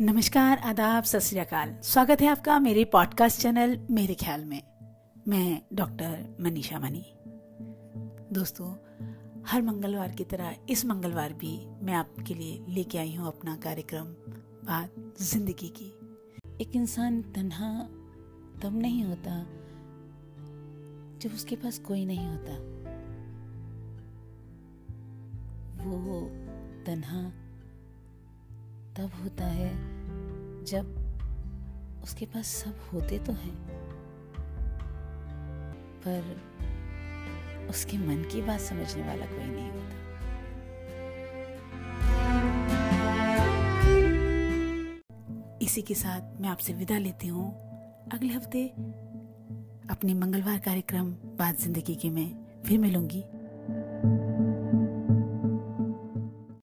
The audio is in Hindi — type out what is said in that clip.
नमस्कार, आदाब, सत श्रीकाल स्वागत है आपका मेरे पॉडकास्ट चैनल मेरे ख्याल में। मैं डॉक्टर मनीषा मनी। दोस्तों, हर मंगलवार की तरह इस मंगलवार भी मैं आपके लिए लेके आई हूँ अपना कार्यक्रम, बात ज़िंदगी की। एक इंसान तन्हा तब नहीं होता जब उसके पास कोई नहीं होता। वो तन्हा तब होता है जब उसके पास सब होते तो हैं, पर उसके मन की बात समझने वाला कोई नहीं होता। इसी के साथ मैं आपसे विदा लेती हूँ। अगले हफ़्ते अपने मंगलवार कार्यक्रम बात ज़िंदगी के में फिर मिलूँगी।